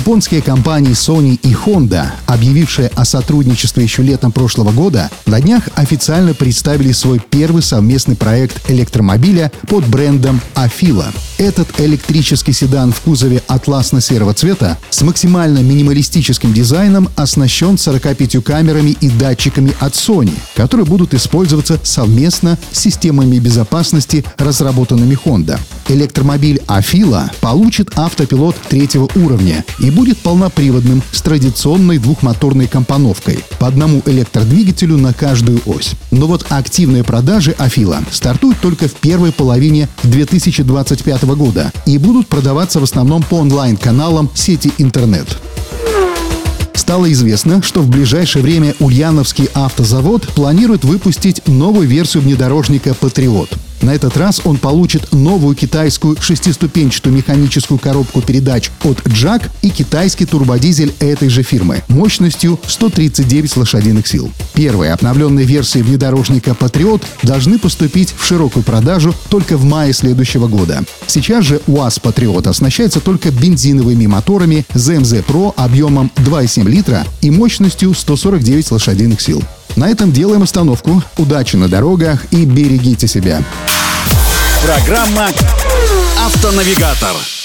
Японские компании Sony и Honda, объявившие о сотрудничестве еще летом прошлого года, на днях официально представили свой первый совместный проект электромобиля под брендом Afila. Этот электрический седан в кузове атласно-серого цвета с максимально минималистическим дизайном оснащен 45 камерами и датчиками от Sony, которые будут использоваться совместно с системами безопасности, разработанными Honda. Электромобиль Afila получит автопилот третьего уровня и будет полноприводным с традиционной двухмоторной компоновкой по одному электродвигателю на каждую ось. Но вот активные продажи Афила стартуют только в первой половине 2025 года и будут продаваться в основном по онлайн-каналам сети интернет. Стало известно, что в ближайшее время Ульяновский автозавод планирует выпустить новую версию внедорожника «Патриот». На этот раз он получит новую китайскую шестиступенчатую механическую коробку передач от Jack и китайский турбодизель этой же фирмы мощностью 139 лошадиных сил. Первые обновленные версии внедорожника Patriot должны поступить в широкую продажу только в мае следующего года. Сейчас же УАЗ Patriot оснащается только бензиновыми моторами ZMZ Pro объемом 2,7 литра и мощностью 149 лошадиных сил. На этом делаем остановку. Удачи на дорогах и берегите себя. Программа «Автонавигатор».